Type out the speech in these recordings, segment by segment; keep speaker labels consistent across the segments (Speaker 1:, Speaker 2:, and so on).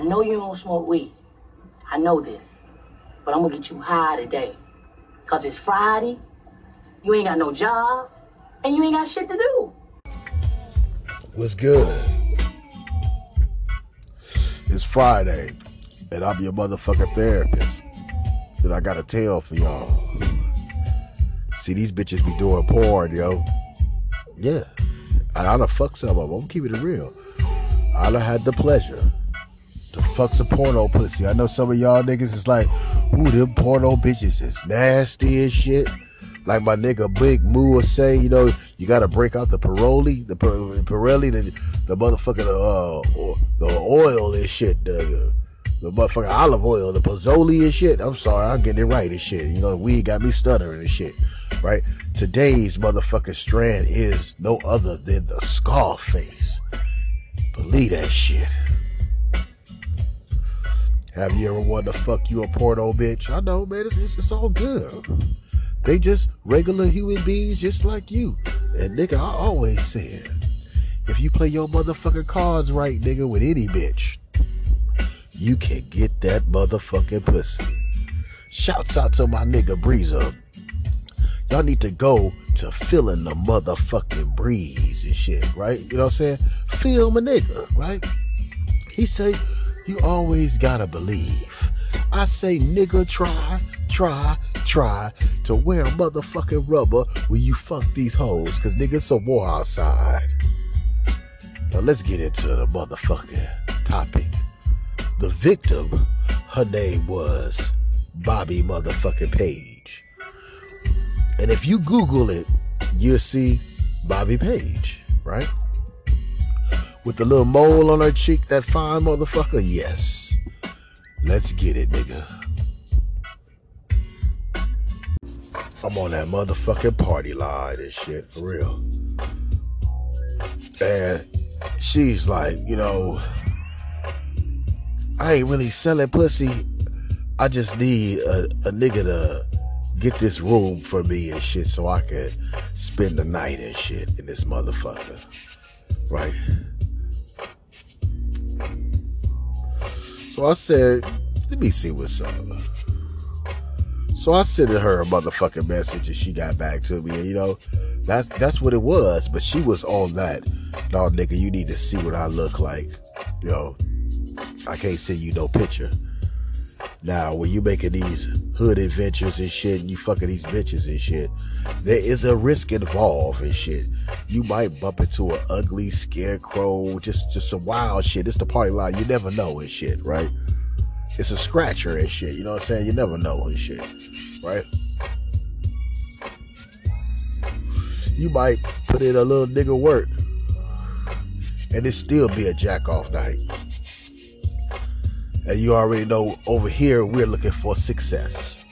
Speaker 1: I know you don't smoke weed. I know this. But I'm gonna get you high today. Cause it's Friday, you ain't got no job, and you ain't got shit to do.
Speaker 2: What's good? It's Friday, and I'm your motherfucking therapist. That I got a tale for y'all. See, these bitches be doing porn, yo. Yeah. And I done fuck some of them. I'm keeping it real. I done had the pleasure to fuck some porno pussy. I know some of y'all niggas is like, ooh, them porno bitches is nasty as shit. Like my nigga Big Moo will say, you know, you gotta break out the Pirelli, the Pirelli, the, the motherfucking uh, the oil and shit, the the motherfucking olive oil, the Pozzoli and shit. I'm sorry, I'm getting it right and shit. You know, the weed got me stuttering and shit, right? Today's motherfucking strand is no other than the Scarface. Believe that shit. Have you ever wanted to fuck you a porno bitch? I know, man. It's, it's, it's all good. They just regular human beings just like you. And nigga, I always said, if you play your motherfucking cards right, nigga, with any bitch, you can get that motherfucking pussy. Shouts out to my nigga Breezer. Y'all need to go to feeling the motherfucking breeze and shit, right? You know what I'm saying? Feel my nigga, right? He say, you always gotta believe. I say, nigga, try, try, try to wear motherfucking rubber when you fuck these hoes, cause nigga, it's a war outside. Now let's get into the motherfucking topic. The victim, her name was Bobbie motherfucking Page. And if you Google it, you'll see Bobbie Page, right? With the little mole on her cheek, that fine motherfucker, yes. Let's get it, nigga. I'm on that motherfucking party line and shit, for real. And she's like, you know, I ain't really selling pussy. I just need a, a nigga to get this room for me and shit so I can spend the night and shit in this motherfucker. Right? So I said, let me see what's up. So I sent her a motherfucking message and she got back to me. And you know, that's that's what it was. But she was on that. No, nigga, you need to see what I look like. You know, I can't send you no picture. Now, when you making these hood adventures and shit, and you fucking these bitches and shit, there is a risk involved and shit. You might bump into an ugly scarecrow, just just some wild shit. It's the party line. You never know and shit, right? It's a scratcher and shit. You know what I'm saying? You never know and shit, right? You might put in a little nigga work, and it still be a jack off night. And you already know over here we're looking for success.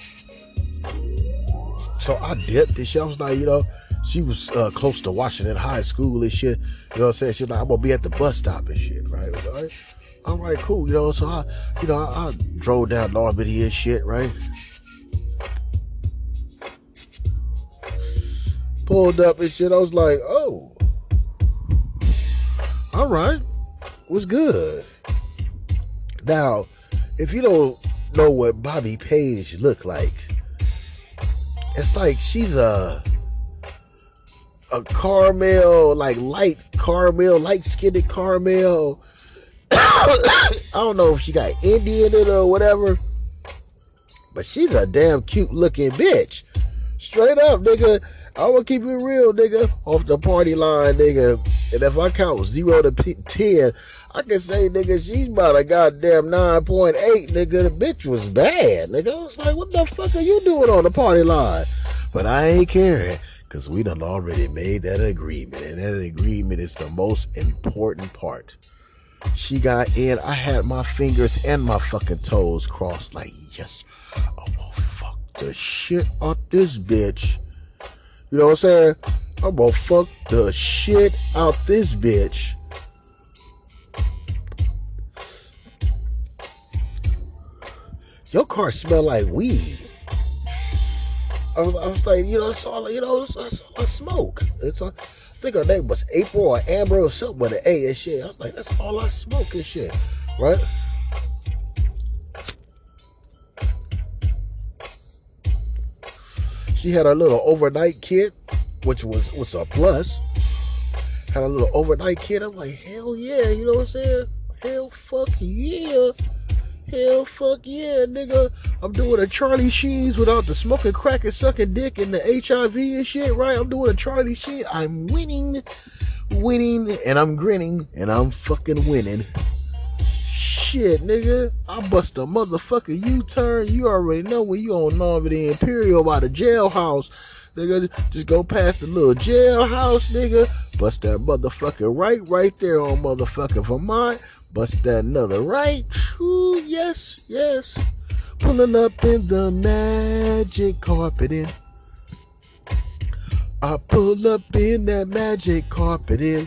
Speaker 2: So I dipped and she was like, you know, she was uh, close to Washington High School and shit. You know what I'm saying? She's like, I'm gonna be at the bus stop and shit, right? All right, all right cool. You know, so I, you know, I, I drove down Normandy and shit, right? Pulled up and shit. I was like, oh, all right, was good. Now, if you don't know what Bobbie Page looked like, it's like she's a a caramel, like light caramel, light skinned caramel. I don't know if she got Indian in it or whatever, but she's a damn cute looking bitch. Straight up, nigga. I'm gonna keep it real, nigga. Off the party line, nigga. And if I count zero to p- ten, I can say, nigga, she's about a goddamn 9.8, nigga. The bitch was bad, nigga. I was like, what the fuck are you doing on the party line? But I ain't caring, because we done already made that agreement. And that agreement is the most important part. She got in, I had my fingers and my fucking toes crossed, like, yes, I'm gonna fuck the shit out this bitch you know what I'm saying? I'm gonna fuck the shit out this bitch. Your car smell like weed. I was, I was like, you know, it's all, you know, I smoke. It's all, I think her name was April or Amber or something with an A and shit. I was like, that's all I smoke and shit, right? She had a little overnight kit, which was was a plus. Had a little overnight kit. I'm like, hell yeah, you know what I'm saying? Hell fuck yeah. Hell fuck yeah, nigga. I'm doing a Charlie Sheens without the smoking crack and sucking dick and the HIV and shit, right? I'm doing a Charlie Sheen. I'm winning, winning, and I'm grinning, and I'm fucking winning. Shit, nigga. I bust a motherfucker U-turn. You already know when you on Normandy Imperial by the jailhouse. Nigga, just go past the little jailhouse, nigga. Bust that motherfucker right, right there on motherfucking Vermont Bust that another right. Ooh, yes, yes. Pulling up in the magic carpeting. I pull up in that magic carpeting.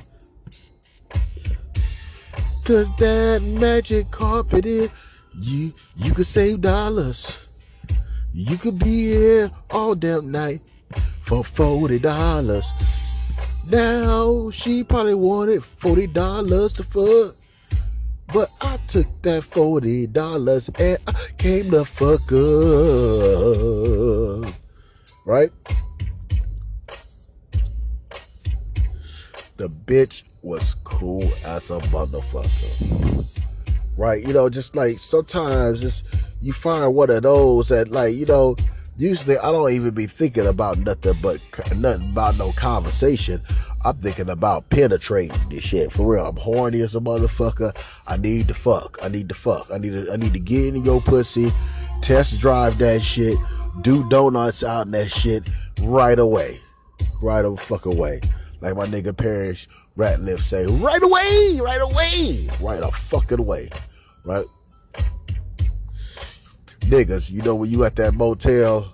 Speaker 2: Cause that magic carpeting, you you could save dollars. You could be here all damn night for forty dollars. Now she probably wanted forty dollars to fuck. But I took that forty dollars and I came to fuck up. Right? The bitch was cool as a motherfucker. Right? You know, just like sometimes it's you find one of those that like, you know, usually I don't even be thinking about nothing but nothing about no conversation. I'm thinking about penetrating this shit for real. I'm horny as a motherfucker. I need to fuck. I need to fuck. I need to. I need to get into your pussy, test drive that shit, do donuts out in that shit right away, right the fuck away. Like my nigga Parrish Ratliff say, right away, right away, right a fucking way, right. Niggas, you know when you at that motel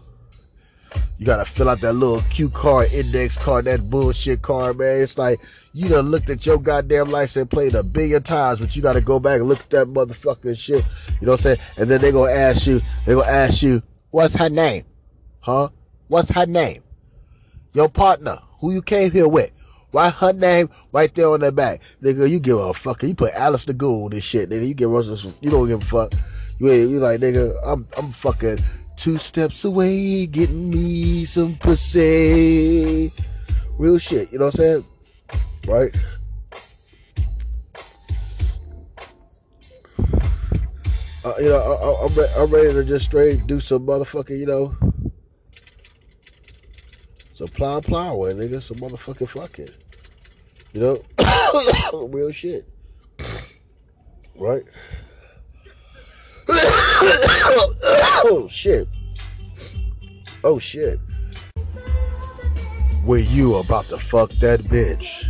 Speaker 2: you gotta fill out that little Q card, index card, that bullshit card, man. It's like you done looked at your goddamn license plate a billion times, but you gotta go back and look at that motherfucking shit. You know what I'm saying? And then they gonna ask you, they gonna ask you, what's her name? Huh? What's her name? Your partner, who you came here with. Why her name right there on the back? Nigga, you give a fuck. You put Alice the Goon and shit, nigga. You give us, you don't give a fuck. You, ain't, you like, nigga, I'm, I'm fucking Two steps away, getting me some pussy. Real shit, you know what I'm saying? Right? Uh, you know, I, am re- I'm ready to just straight do some motherfucking, you know, some plow plow with nigga, some motherfucking fucking, you know, real shit, right? oh shit. Oh shit. When you about to fuck that bitch,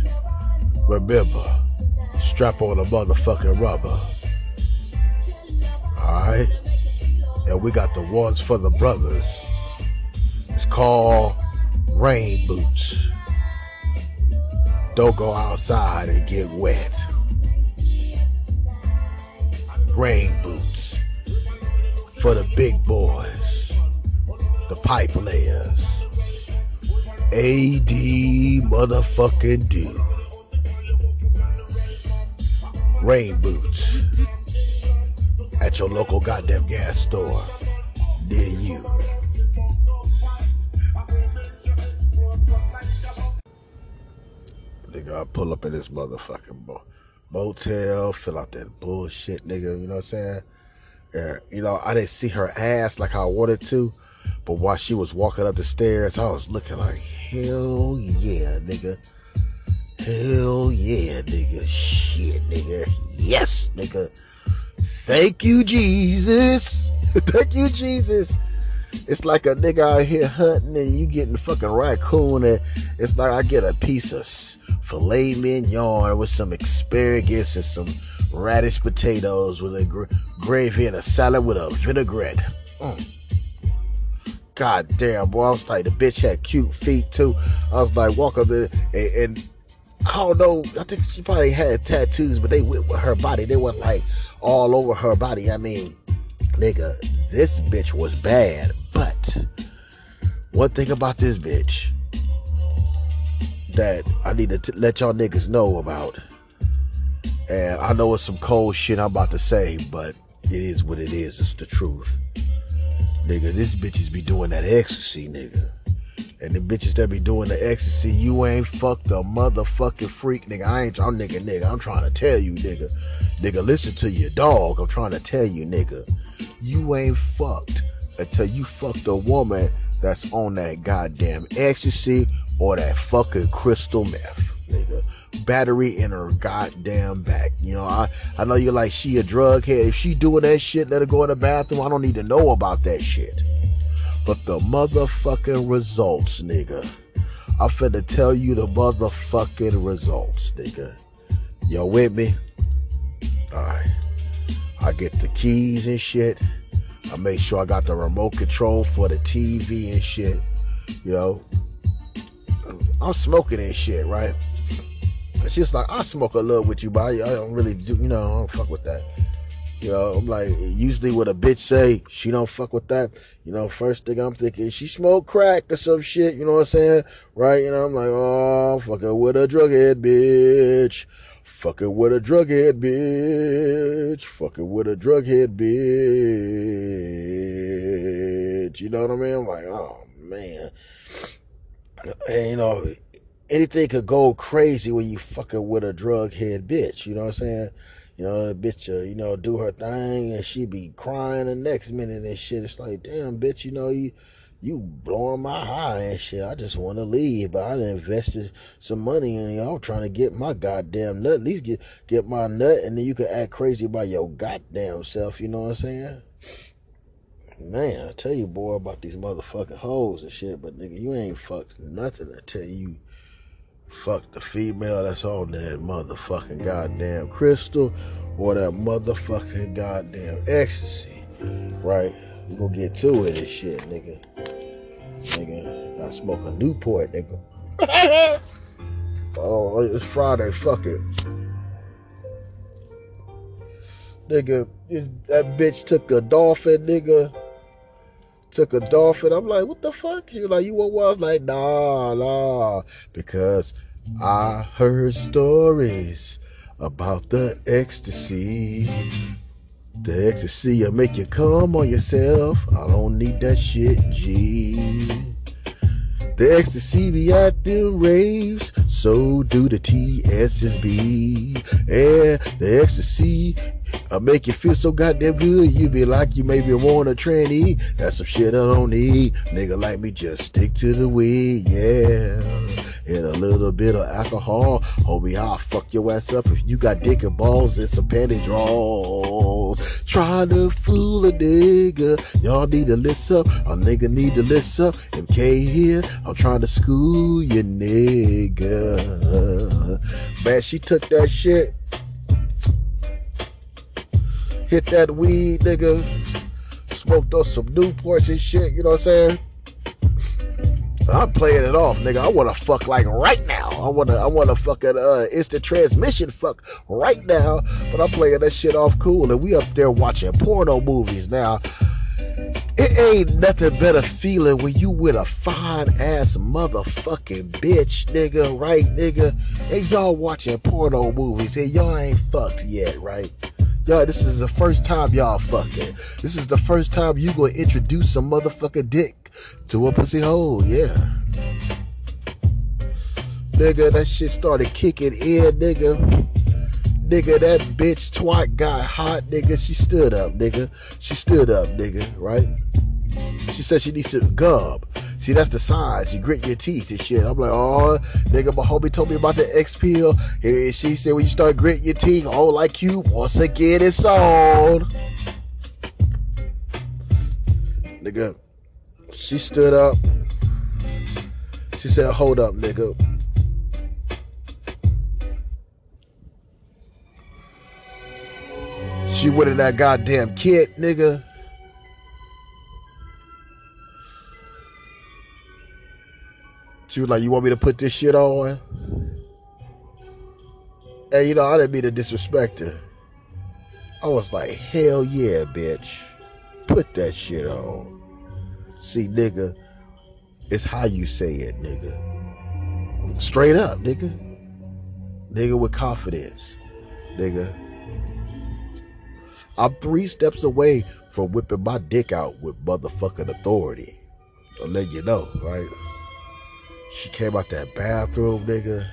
Speaker 2: remember, strap on a motherfucking rubber. Alright? And we got the ones for the brothers. It's called rain boots. Don't go outside and get wet. Rain boots for the big boys, the pipe layers. AD motherfucking do. Rain boots at your local goddamn gas store near you. Nigga, I pull up in this motherfucking motel, fill out that bullshit, nigga, you know what I'm saying? And, you know, I didn't see her ass like I wanted to, but while she was walking up the stairs, I was looking like, hell yeah, nigga. Hell yeah, nigga. Shit, nigga. Yes, nigga. Thank you, Jesus. Thank you, Jesus. It's like a nigga out here hunting and you getting fucking raccoon and it's like I get a piece of filet mignon with some asparagus and some radish potatoes with a gr- gravy and a salad with a vinaigrette. Mm. God damn, boy. I was like, the bitch had cute feet too. I was like, walk up there and, and I don't know. I think she probably had tattoos, but they went with her body. They went like all over her body. I mean, nigga, this bitch was bad. But one thing about this bitch that I need to t- let y'all niggas know about and I know it's some cold shit I'm about to say, but it is what it is. It's the truth. Nigga, this bitches be doing that ecstasy, nigga. And the bitches that be doing the ecstasy, you ain't fucked a motherfucking freak, nigga. I ain't, I'm nigga, nigga. I'm trying to tell you, nigga. Nigga, listen to your dog. I'm trying to tell you, nigga. You ain't fucked until you fucked a woman that's on that goddamn ecstasy or that fucking crystal meth, nigga. Battery in her goddamn back. You know, I, I know you're like, she a drug head. If she doing that shit, let her go in the bathroom. I don't need to know about that shit. But the motherfucking results, nigga. I'm finna tell you the motherfucking results, nigga. Yo, with me? Alright. I get the keys and shit. I make sure I got the remote control for the TV and shit. You know, I'm smoking and shit, right? It's just like, I smoke a little with you, but I, I don't really do, you know, I don't fuck with that. You know, I'm like, usually what a bitch say, she don't fuck with that. You know, first thing I'm thinking, she smoke crack or some shit, you know what I'm saying? Right? You know, I'm like, oh, fucking with a drug head bitch. Fucking with a drug head bitch. Fucking with a drug head bitch. You know what I mean? I'm like, oh man. And you know, anything could go crazy when you fucking with a drug head bitch. You know what I'm saying? You know, the bitch, uh, you know, do her thing and she be crying the next minute and shit. It's like, damn, bitch, you know, you you blowing my high and shit. I just want to leave, but I invested some money in you. I'm trying to get my goddamn nut, at least get get my nut, and then you can act crazy about your goddamn self. You know what I'm saying? Man, I tell you, boy, about these motherfucking hoes and shit, but nigga, you ain't fucked nothing until you fuck the female that's on that motherfucking goddamn crystal or that motherfucking goddamn ecstasy, right? We gonna get to it and shit, nigga. Nigga, I smoke a Newport, nigga. oh, it's Friday, fuck it. Nigga, that bitch took a dolphin, nigga. Took a dolphin. I'm like, what the fuck? You like, you? I was like, nah, nah. Because I heard stories about the ecstasy. The ecstasy will make you come on yourself. I don't need that shit, G. The ecstasy be at them raves, so do the TSSB. And the ecstasy I make you feel so goddamn good, you be like you maybe want a tranny. That's some shit I don't need. Nigga like me, just stick to the weed, yeah. And a little bit of alcohol. Homie, I'll fuck your ass up if you got dick and balls and some panty draws. Try to fool a nigga. Y'all need to listen up. A nigga need to listen up. MK here. I'm trying to school you, nigga. Man, she took that shit hit that weed, nigga. Smoked on some Newports and shit, you know what I'm saying? I'm playing it off, nigga. I wanna fuck like right now. I wanna I wanna fucking uh instant transmission fuck right now. But I'm playing that shit off cool and we up there watching porno movies now. It ain't nothing better feeling when you with a fine ass motherfucking bitch, nigga, right, nigga? And y'all watching porno movies and y'all ain't fucked yet, right? Y'all, this is the first time y'all fucking. This is the first time you gonna introduce some motherfucking dick to a pussy hole, yeah. Nigga, that shit started kicking in, nigga. Nigga, that bitch twat got hot, nigga. She stood up, nigga. She stood up, nigga, right? She said she needs some gum. See, that's the signs. You grit your teeth and shit. I'm like, oh, nigga, my homie told me about the X pill. And she said when you start gritting your teeth, oh, like you, once again, it's on. Nigga, she stood up. She said, hold up, nigga. She went in that goddamn kit, nigga. She was like, "You want me to put this shit on?" And you know, I didn't mean to disrespect her. I was like, "Hell yeah, bitch, put that shit on." See, nigga, it's how you say it, nigga. Straight up, nigga. Nigga with confidence, nigga. I'm three steps away from whipping my dick out with motherfucking authority. I'll let you know, right? She came out that bathroom, nigga,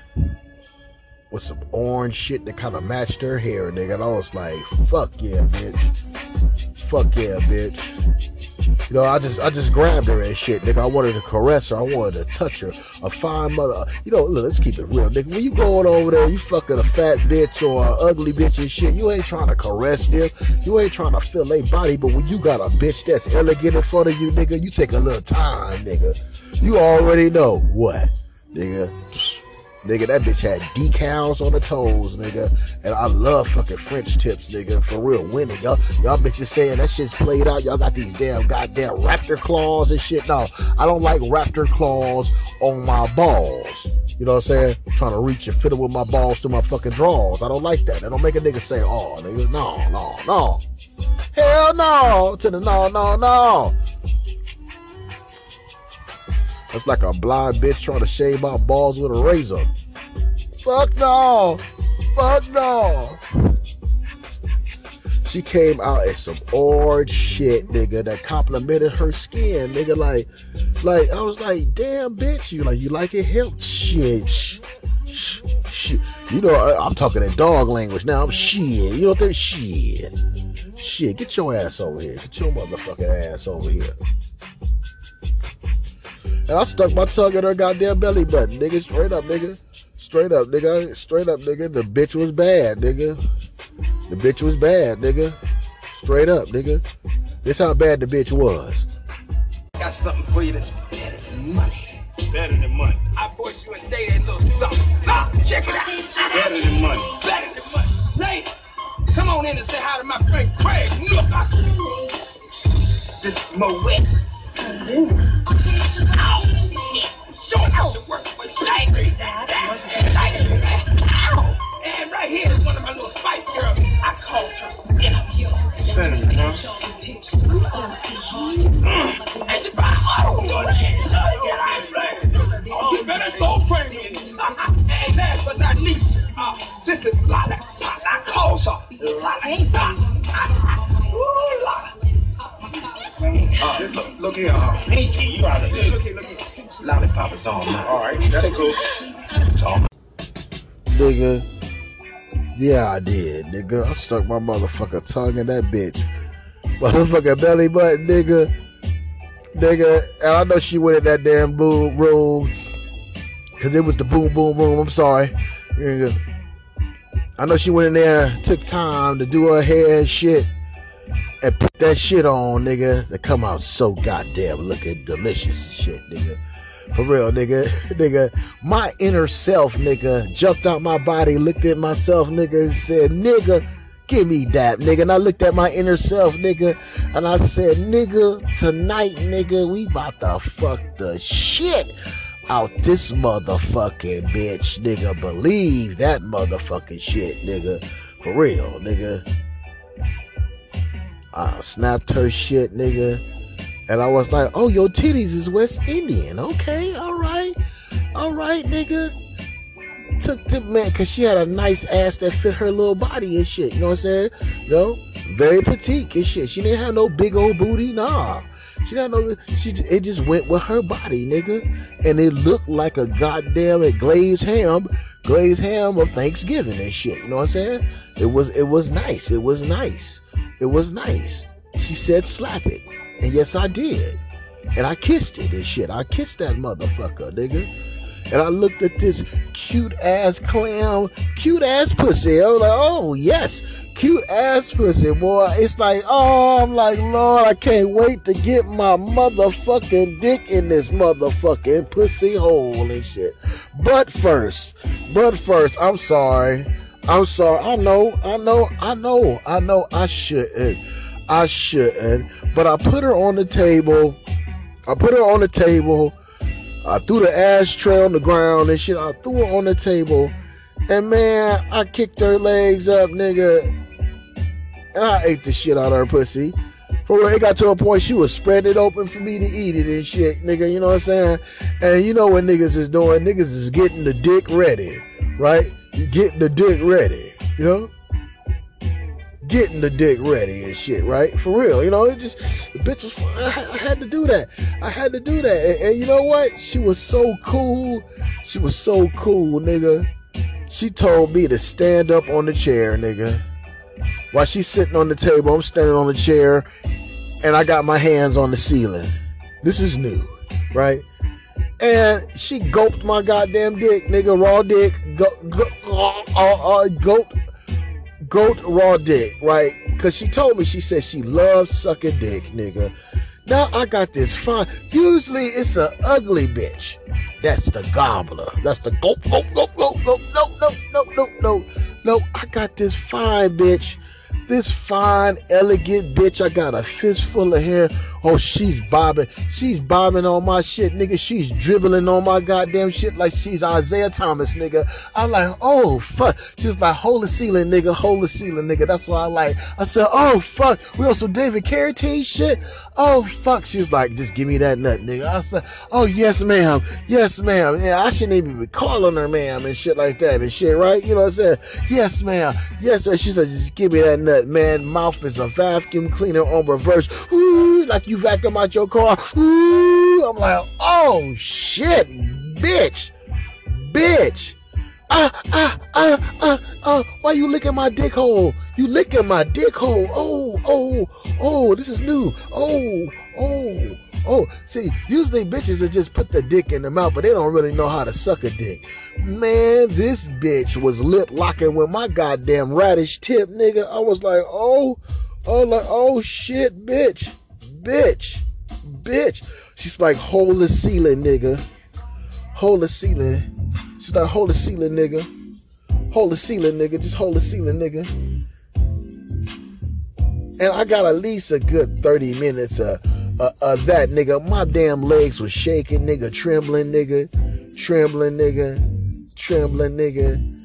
Speaker 2: with some orange shit that kind of matched her hair, nigga. And I was like, fuck yeah, bitch. Fuck yeah, bitch. You know, I just I just grabbed her and shit, nigga. I wanted to caress her. I wanted to touch her. A fine mother. You know, look, let's keep it real, nigga. When you going over there, you fucking a fat bitch or an ugly bitch and shit, you ain't trying to caress them. You ain't trying to feel their body. But when you got a bitch that's elegant in front of you, nigga, you take a little time, nigga. You already know what, nigga. Nigga, that bitch had decals on the toes, nigga. And I love fucking French tips, nigga. For real, women. Y'all, y'all bitches saying that shit's played out. Y'all got these damn goddamn raptor claws and shit. No, I don't like raptor claws on my balls. You know what I'm saying? I'm trying to reach and fiddle with my balls through my fucking drawers. I don't like that. That don't make a nigga say, oh, nigga, no, no, no. Hell no. To the no, no, no. That's like a blind bitch trying to shave my balls with a razor. Fuck no. Fuck no. She came out in some orange shit, nigga, that complimented her skin, nigga. Like, like I was like, damn, bitch, you like you like it? Hell, shit, sh- sh- sh- You know, I, am talking in dog language now. I'm shit. You know what? There's shit. Shit, get your ass over here. Get your motherfucking ass over here. And I stuck my tongue in her goddamn belly button, nigga. Straight up, nigga. Straight up, nigga. Straight up, nigga. The bitch was bad, nigga. The bitch was bad, nigga. Straight up, nigga. This how bad the bitch was.
Speaker 3: I got something for you that's better than money.
Speaker 4: Better than money.
Speaker 3: I bought you a day that little something. Ah, check it out.
Speaker 4: Better than money.
Speaker 3: Better than money. Ladies, come on in and say hi to my friend Craig. Look, I... This is Moet. Ooh. Ow. Show him how to work with Shangri. Ow. And right here is one of my little spice girls. I call her interview.
Speaker 4: Cinnamon, huh?
Speaker 3: And she buy auto on it. Get out of here. You better go crazy. And last but not least, this is Lala. I call her Lala. Ooh, Lala.
Speaker 4: Uh, look, here, uh, Pinky, you out of. Look here. Lollipop is on now. All right, that's cool. So,
Speaker 2: Nigga. Yeah, I did, nigga. I stuck my motherfucker tongue in that bitch. Motherfucker belly button, nigga. Nigga. And I know she went in that damn boom room. Cause it was the boom boom boom. I'm sorry. Nigga. I know she went in there, took time to do her hair and shit and put that shit on, nigga, to come out so goddamn looking delicious shit, nigga. For real, nigga. nigga, my inner self, nigga, jumped out my body, looked at myself, nigga, and said, nigga, give me that, nigga. And I looked at my inner self, nigga, and I said, nigga, tonight, nigga, we about to fuck the shit out this motherfucking bitch, nigga. Believe that motherfucking shit, nigga. For real, nigga. I snapped her shit, nigga. And I was like, oh, your titties is West Indian. Okay, all right. All right, nigga. Took the man, cause she had a nice ass that fit her little body and shit. You know what I'm saying? You know, very petite and shit. She didn't have no big old booty, nah. She didn't know. She it just went with her body, nigga, and it looked like a goddamn glazed ham, glazed ham of Thanksgiving and shit. You know what I'm saying? It was it was nice. It was nice. It was nice. She said slap it, and yes I did, and I kissed it and shit. I kissed that motherfucker, nigga. And I looked at this cute ass clam, cute ass pussy. I was like, oh yes, cute ass pussy, boy. It's like, oh, I'm like, Lord, I can't wait to get my motherfucking dick in this motherfucking pussy hole and shit. But first, but first, I'm sorry. I'm sorry. I know, I know, I know, I know I shouldn't. I shouldn't. But I put her on the table. I put her on the table. I threw the ashtray on the ground and shit. I threw her on the table. And man, I kicked her legs up, nigga. And I ate the shit out of her pussy. For it got to a point she was spreading it open for me to eat it and shit, nigga. You know what I'm saying? And you know what niggas is doing? Niggas is getting the dick ready, right? Getting the dick ready, you know? getting the dick ready and shit, right? For real, you know, it just the bitch was. I, had to do that. I had to do that, and, and you know what? She was so cool. She was so cool, nigga. She told me to stand up on the chair, nigga. While she's sitting on the table, I'm standing on the chair, and I got my hands on the ceiling. This is new, right? And she gulped my goddamn dick, nigga, raw dick, go, go, uh, uh, uh, goat, goat raw dick, right? Cause she told me she said she loves sucking dick, nigga. Now I got this fine. Usually it's a ugly bitch. That's the gobbler. That's the go go go go go. No no no no no no. I got this fine bitch. This fine, elegant bitch. I got a fistful of hair. Oh, she's bobbing. She's bobbing on my shit, nigga. She's dribbling on my goddamn shit like she's Isaiah Thomas, nigga. I'm like, oh, fuck. She's like, hold the ceiling, nigga. Hold the ceiling, nigga. That's what I like. I said, oh, fuck. We some David Carradine shit? Oh, fuck. She was like, just give me that nut, nigga. I said, oh, yes, ma'am. Yes, ma'am. Yeah, I shouldn't even be calling her ma'am and shit like that and shit, right? You know what I'm saying? Yes, ma'am. Yes, ma'am. She said, just give me that nut, man. Mouth is a vacuum cleaner on reverse. Ooh, like you vacuum out your car. Ooh, I'm like, oh shit, bitch, bitch. Ah, ah, ah, ah, ah. Why you licking my dick hole? You licking my dick hole. Oh, oh, oh, this is new. Oh, oh, oh. See, usually bitches will just put the dick in the mouth, but they don't really know how to suck a dick. Man, this bitch was lip locking with my goddamn radish tip, nigga. I was like, oh, oh, like, oh shit, bitch, bitch, bitch. She's like, hold the ceiling, nigga. Hold the ceiling. She's like, hold the ceiling, nigga. Hold the ceiling, nigga. Just hold the ceiling, nigga. And I got at least a good 30 minutes of, of, of that, nigga. My damn legs was shaking, nigga. Trembling, nigga. Trembling, nigga. Trembling, nigga.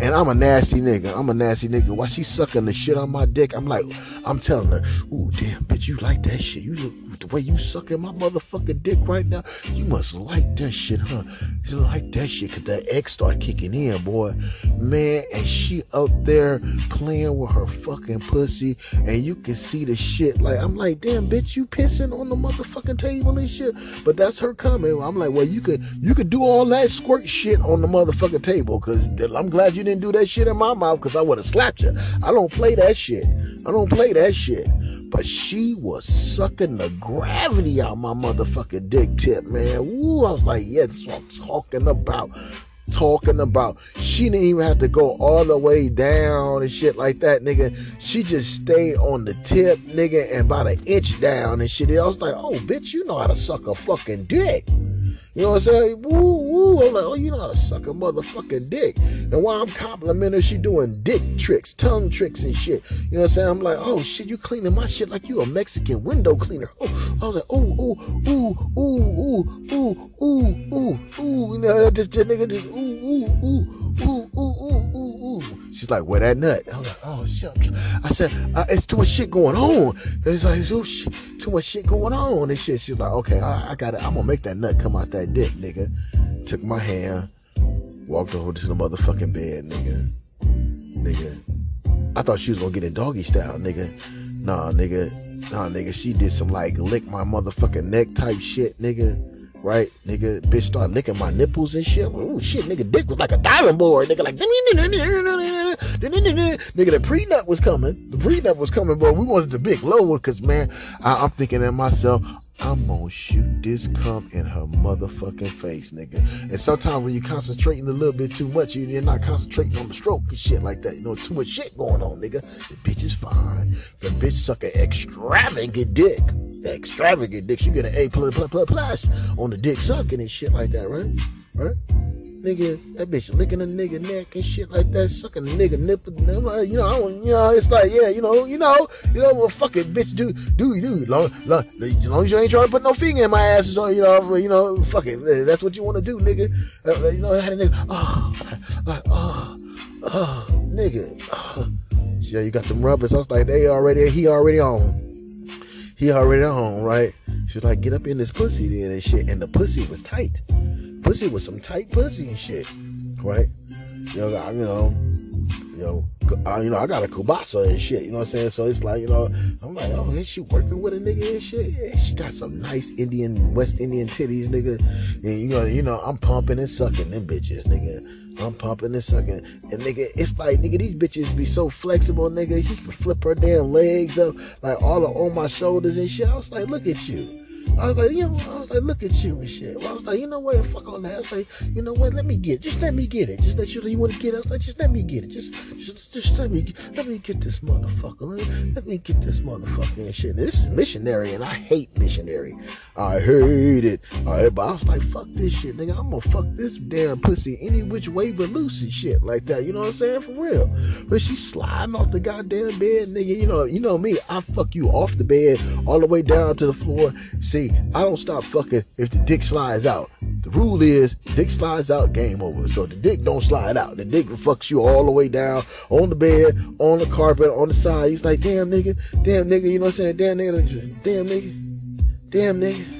Speaker 2: And I'm a nasty nigga. I'm a nasty nigga. While she sucking the shit on my dick, I'm like, I'm telling her, ooh, damn, bitch, you like that shit. You look the way you sucking my motherfucking dick right now. You must like that shit, huh? You like that shit because that X start kicking in, boy. Man, and she out there playing with her fucking pussy, and you can see the shit. Like, I'm like, damn, bitch, you pissing on the motherfucking table and shit. But that's her coming. I'm like, well, you could you could do all that squirt shit on the motherfucking table, cause I'm glad you didn't do that shit in my mouth, cause I would have slapped you. I don't play that shit. I don't play that shit. But she was sucking the gravity out my motherfucking dick tip, man. Woo, I was like, yeah, that's what I'm talking about. Talking about. She didn't even have to go all the way down and shit like that, nigga. She just stayed on the tip, nigga, and about an inch down and shit. I was like, oh, bitch, you know how to suck a fucking dick. You know what I'm saying? Woo, woo. I'm like, oh, you know how to suck a motherfucking dick. And while I'm complimenting her, she doing dick tricks, tongue tricks and shit. You know what I'm saying? I'm like, oh shit, you cleaning my shit like you a Mexican window cleaner. Oh, I was like, oh, ooh, ooh, ooh, ooh, ooh, ooh, ooh, ooh. You know, just, just nigga just ooh, ooh, ooh, ooh, ooh, ooh. She's like, where that nut? I was like, oh shit. I said, uh, it's too much shit going on. It's like, oh shit, too much shit going on and shit. She's like, okay, I, I got it. I'm gonna make that nut come out that dick, nigga. Took my hand, walked over to the motherfucking bed, nigga. Nigga. I thought she was gonna get in doggy style, nigga. Nah, nigga. Nah, nigga. She did some like lick my motherfucking neck type shit, nigga. Right, nigga. Bitch started licking my nipples and shit. Ooh, shit, nigga. Dick was like a diamond board, nigga. Like, nigga. The prenup was coming. The prenup was coming, bro. We wanted the big load, cause man, I, I'm thinking to myself, I'm gonna shoot this cum in her motherfucking face, nigga. And sometimes when you're concentrating a little bit too much, you- you're not concentrating on the stroke and shit like that. You know, too much shit going on, nigga. The bitch is fine. The bitch suck an extravagant dick. Extravagant dick. You get an A plus plus plus plus on the dick sucking and shit like that, right? Right? Nigga, that bitch licking a nigga neck and shit like that, sucking a nigga nipple. You know, I don't, you know, it's like, yeah, you know, you know, you know, well, fuck it, bitch, do, do, do. Long, long, as long as you ain't trying to put no finger in my ass, so you know, you know, fuck it, eh, that's what you want to do, nigga. Uh, uh, you know, I had a nigga, oh, like, oh, oh, nigga. Oh. Yeah, you got them rubbers. I was like, they already, he already on. He already home, right? She was like, get up in this pussy then and shit. And the pussy was tight. Pussy was some tight pussy and shit, right? You know, I- you know, You know, I, you know, I got a Kubasa and shit. You know what I'm saying? So it's like, you know, I'm like, oh, is she working with a nigga and shit? Yeah, she got some nice Indian, West Indian titties, nigga. And you know, you know, I'm pumping and sucking them bitches, nigga. I'm pumping and sucking. And nigga, it's like, nigga, these bitches be so flexible, nigga. You can flip her damn legs up, like all on my shoulders and shit. I was like, look at you. I was like, you know, I was like, look at you and shit. I was like, you know what? Fuck all that. I was like, you know what? Let me get it. Just let me get it. Just let you. Know you want to get it? I was like, just let me get it. Just, just, just let me, let me get this motherfucker. Let me, let me get this motherfucker and shit. This is missionary, and I hate missionary. I hate it. All right, but I was like, fuck this shit, nigga. I'm gonna fuck this damn pussy any which way but loose and shit like that. You know what I'm saying? For real. But she's sliding off the goddamn bed, nigga. You know, you know me. I fuck you off the bed all the way down to the floor. See, I don't stop fucking if the dick slides out. The rule is, dick slides out, game over. So the dick don't slide out. The dick fucks you all the way down on the bed, on the carpet, on the side. He's like, damn nigga, damn nigga. You know what I'm saying? Damn nigga, damn nigga, damn nigga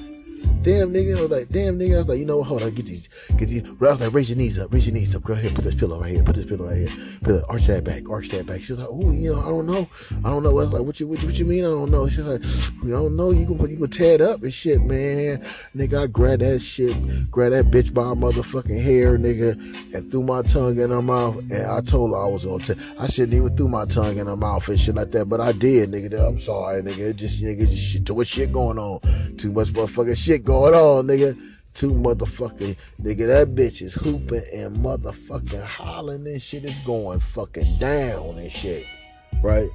Speaker 2: damn nigga. I was like, damn nigga. I was like, you know what? Hold on, get these, get these. I was like, raise your knees up, raise your knees up. Go ahead, put this pillow right here, put this pillow right here. It, arch that back, arch that back. She was like, oh, you know, I don't know, I don't know. I was like, what you, what, what you mean? I don't know. She's like, you don't know. You gonna, you gonna tear it up and shit, man. Nigga, I grabbed that shit, grabbed that bitch by her motherfucking hair, nigga, and threw my tongue in her mouth. And I told her I was. T- I shouldn't even threw my tongue in her mouth and shit like that, but I did, nigga. I'm sorry, nigga. It just, nigga, just shit, too much shit going on. Too much motherfucking shit going on, nigga. Two motherfucking nigga, that bitch is hooping and motherfucking hollering and shit is going fucking down and shit. Right?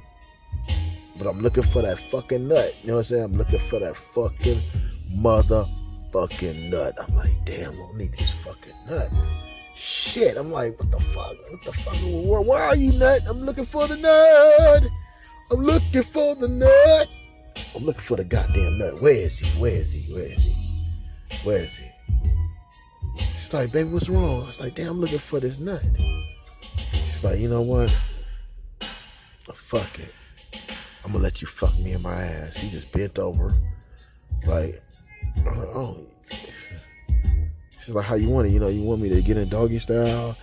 Speaker 2: But I'm looking for that fucking nut. You know what I'm saying? I'm looking for that fucking motherfucking nut. I'm like, damn, I don't need this fucking nut. Shit, I'm like, what the fuck? What the fuck? Where, where are you, nut? I'm looking for the nut. I'm looking for the nut. I'm looking for the goddamn nut. Where is he? Where is he? Where is he? Where is he? She's like, baby, what's wrong? I was like, damn, I'm looking for this nut. She's like, you know what? Oh, fuck it. I'm gonna let you fuck me in my ass. He just bent over. Like, uh, oh. She's like, how you want it? You know, you want me to get in doggy style?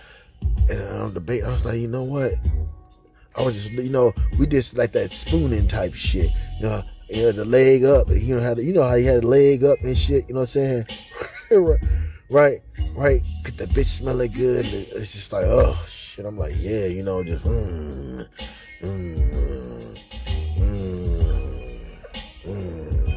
Speaker 2: And I'm debating. I was like, you know what? I was just, you know, we just like that spooning type shit. You know, you know, the leg up. You know how the, you know how he had the leg up and shit. You know what I'm saying? right, right. Get the bitch smelling good. And it's just like, oh shit. I'm like, yeah, you know, just mm, mm, mm, mm.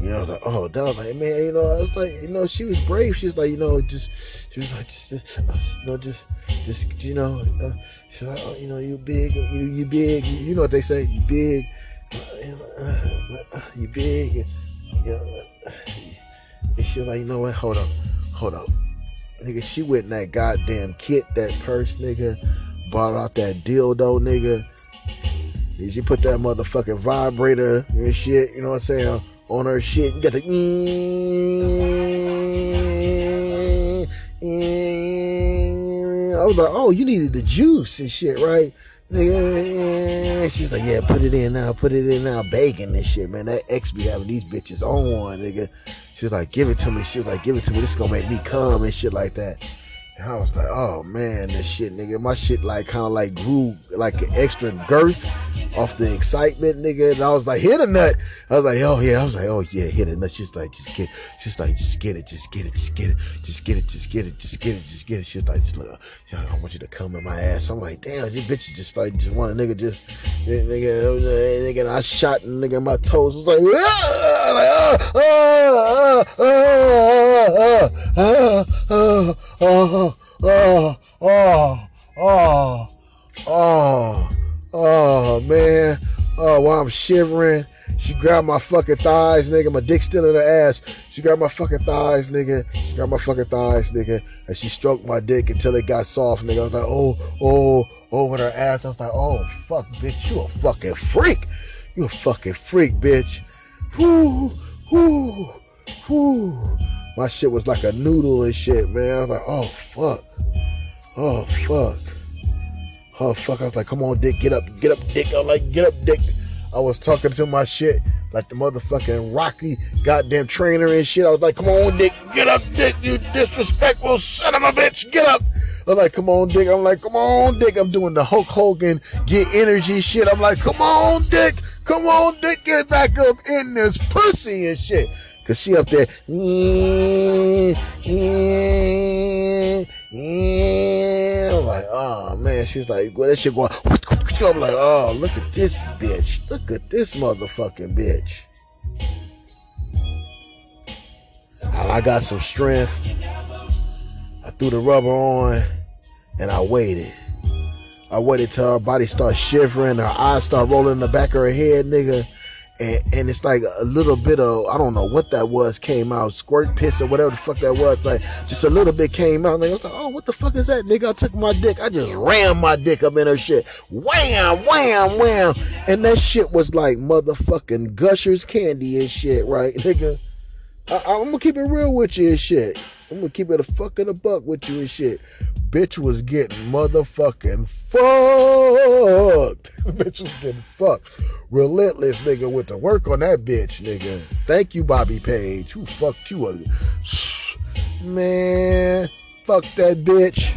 Speaker 2: You know, I was like, oh, that was like, man, you know, I was like, you know, she was brave. She was like, you know, just, she was like, just, just uh, you know, just, just, you know, uh, she's like, oh, you know, you big, you, you big, you know what they say, you big, you, big, you know, and she was like, you know what, hold up, hold up. Nigga, she went in that goddamn kit, that purse, nigga, bought out that dildo, nigga. Did she put that motherfucking vibrator and shit, you know what I'm saying, on her shit. You got the. I was like, oh, you needed the juice and shit, right? She's like, yeah, put it in now, put it in now, bacon and shit, man. That ex be having these bitches on, nigga. She was like, give it to me. She was like, give it to me. This is gonna make me come and shit like that. And I was like, oh man, this shit, nigga. My shit like kind of like grew like an extra girth off the excitement, nigga. And I was like, hit a nut. I was like, oh yeah. I was like, oh yeah, hit a nut. She's like, just get, she's like, just get it, just get it, just get it, just get it, just get it, just get it, just get it. She's like, just look, I want you to come in my ass. I'm like, damn, this bitch just like just want a nigga just, nigga, nigga. And I shot nigga my toes. I was like, ah, like, ah, ah, ah, ah, ah, ah, ah oh, oh, oh, oh, oh, man. Oh, while I'm shivering, she grabbed my fucking thighs, nigga. My dick still in her ass. She grabbed my fucking thighs, nigga. She grabbed my fucking thighs, nigga. And she stroked my dick until it got soft, nigga. I was like, oh, oh, oh, with her ass. I was like, oh, fuck, bitch. You a fucking freak. You a fucking freak, bitch. Whoo, whoo, whoo. My shit was like a noodle and shit, man. I was like, oh fuck. Oh fuck. Oh fuck. I was like, come on, dick, get up, get up, dick. I was like, get up, dick. I was talking to my shit like the motherfucking Rocky goddamn trainer and shit. I was like, come on, dick, get up, dick, you disrespectful son of a bitch, get up. I'm like, come on, Dick. I'm like, come on, Dick. I'm doing the Hulk Hogan get energy shit. I'm like, come on, Dick. Come on, Dick. Get back up in this pussy and shit. Cause she up there, yeah, yeah, yeah. I'm like, oh man. She's like, well, that shit going. I'm like, oh, look at this bitch. Look at this motherfucking bitch. I got some strength. I threw the rubber on and I waited. I waited till her body started shivering, her eyes start rolling in the back of her head, nigga. And, and it's like a little bit of I don't know what that was came out squirt piss or whatever the fuck that was like just a little bit came out like, I was like oh what the fuck is that nigga? I took my dick I just rammed my dick up in her shit. Wham wham wham. And that shit was like motherfucking gushers candy and shit right nigga? I, am gonna keep it real with you and shit. I'm gonna keep it a fucking a buck with you and shit. Bitch was getting motherfucking fucked. bitch was getting fucked. Relentless nigga went to work on that bitch, nigga. Thank you, Bobbie Page. Who fucked you up? Man, fuck that bitch.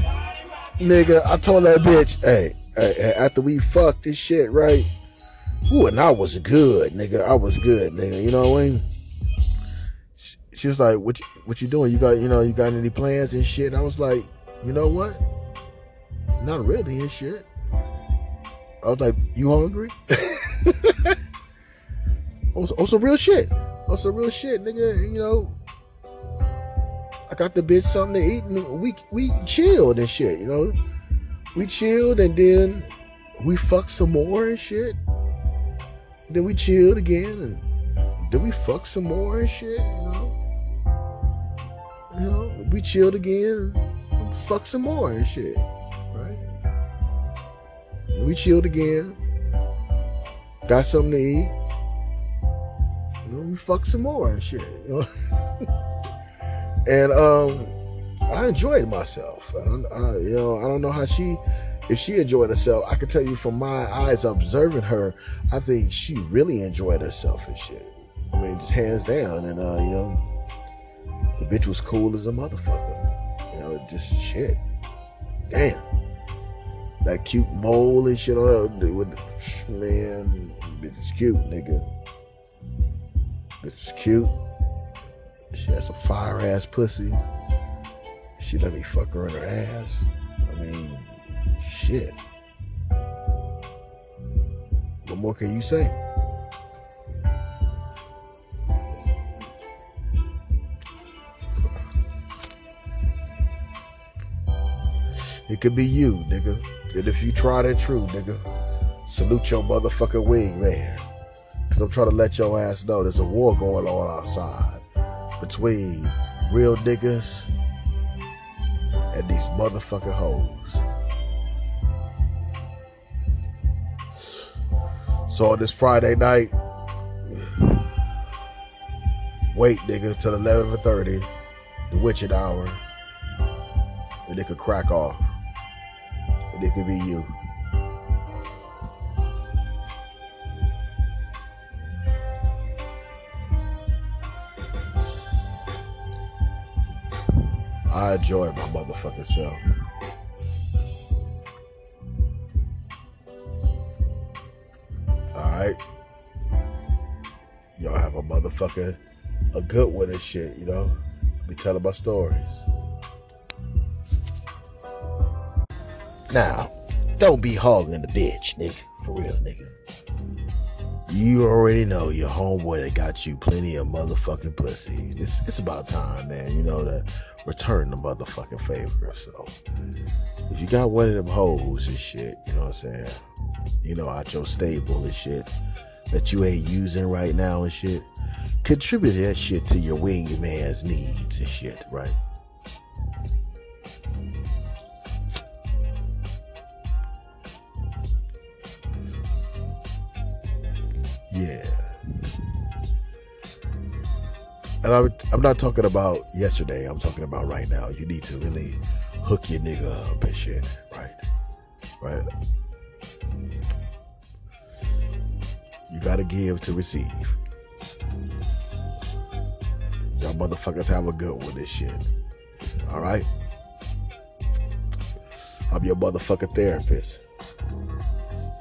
Speaker 2: Nigga, I told that bitch, hey, hey, after we fucked this shit, right? Ooh, and I was good, nigga. I was good, nigga. You know what I mean? She was like, "What you, what you doing? You got you know you got any plans and shit?" And I was like, "You know what? Not really and shit." I was like, "You hungry?" Oh, on, on oh, some real shit. On some real shit, nigga. You know, I got the bitch something to eat, and we we chilled and shit. You know, we chilled, and then we fucked some more and shit. Then we chilled again, and then we fucked some more and shit. You know. You know, we chilled again, fuck some more and shit, right? We chilled again, got something to eat. You know, we fuck some more and shit. You know, and um, I enjoyed myself. I I, you know, I don't know how she, if she enjoyed herself. I can tell you from my eyes observing her, I think she really enjoyed herself and shit. I mean, just hands down, and uh, you know the bitch was cool as a motherfucker. You know, just shit. Damn. That cute mole and shit on her. With, man, bitch is cute, nigga. Bitch is cute. She has some fire ass pussy. She let me fuck her in her ass. I mean, shit. What more can you say? It could be you, nigga. And if you try that true, nigga, salute your motherfucking wing, man. Cause I'm trying to let your ass know there's a war going on outside between real niggas and these motherfucking hoes. So on this Friday night, wait, nigga, till 11:30, the witching hour, and it could crack off it could be you. I enjoy my motherfucking self. Alright. Y'all have a motherfucker, a good one and shit, you know? Be telling my stories. Now, don't be hogging the bitch, nigga. For real, nigga. You already know your homeboy that got you plenty of motherfucking pussy. It's, it's about time, man. You know, to return the motherfucking favor. So, if you got one of them hoes and shit, you know what I'm saying? You know, out your stable and shit that you ain't using right now and shit, contribute that shit to your wingman's needs and shit, right? And I'm, I'm not talking about yesterday. I'm talking about right now. You need to really hook your nigga up and shit. Right. Right. You gotta give to receive. Y'all motherfuckers have a good one this shit. All right. I'm your motherfucking therapist.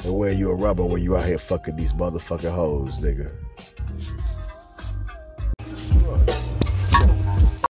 Speaker 2: And wear you a rubber when you out here fucking these motherfucking hoes, nigga.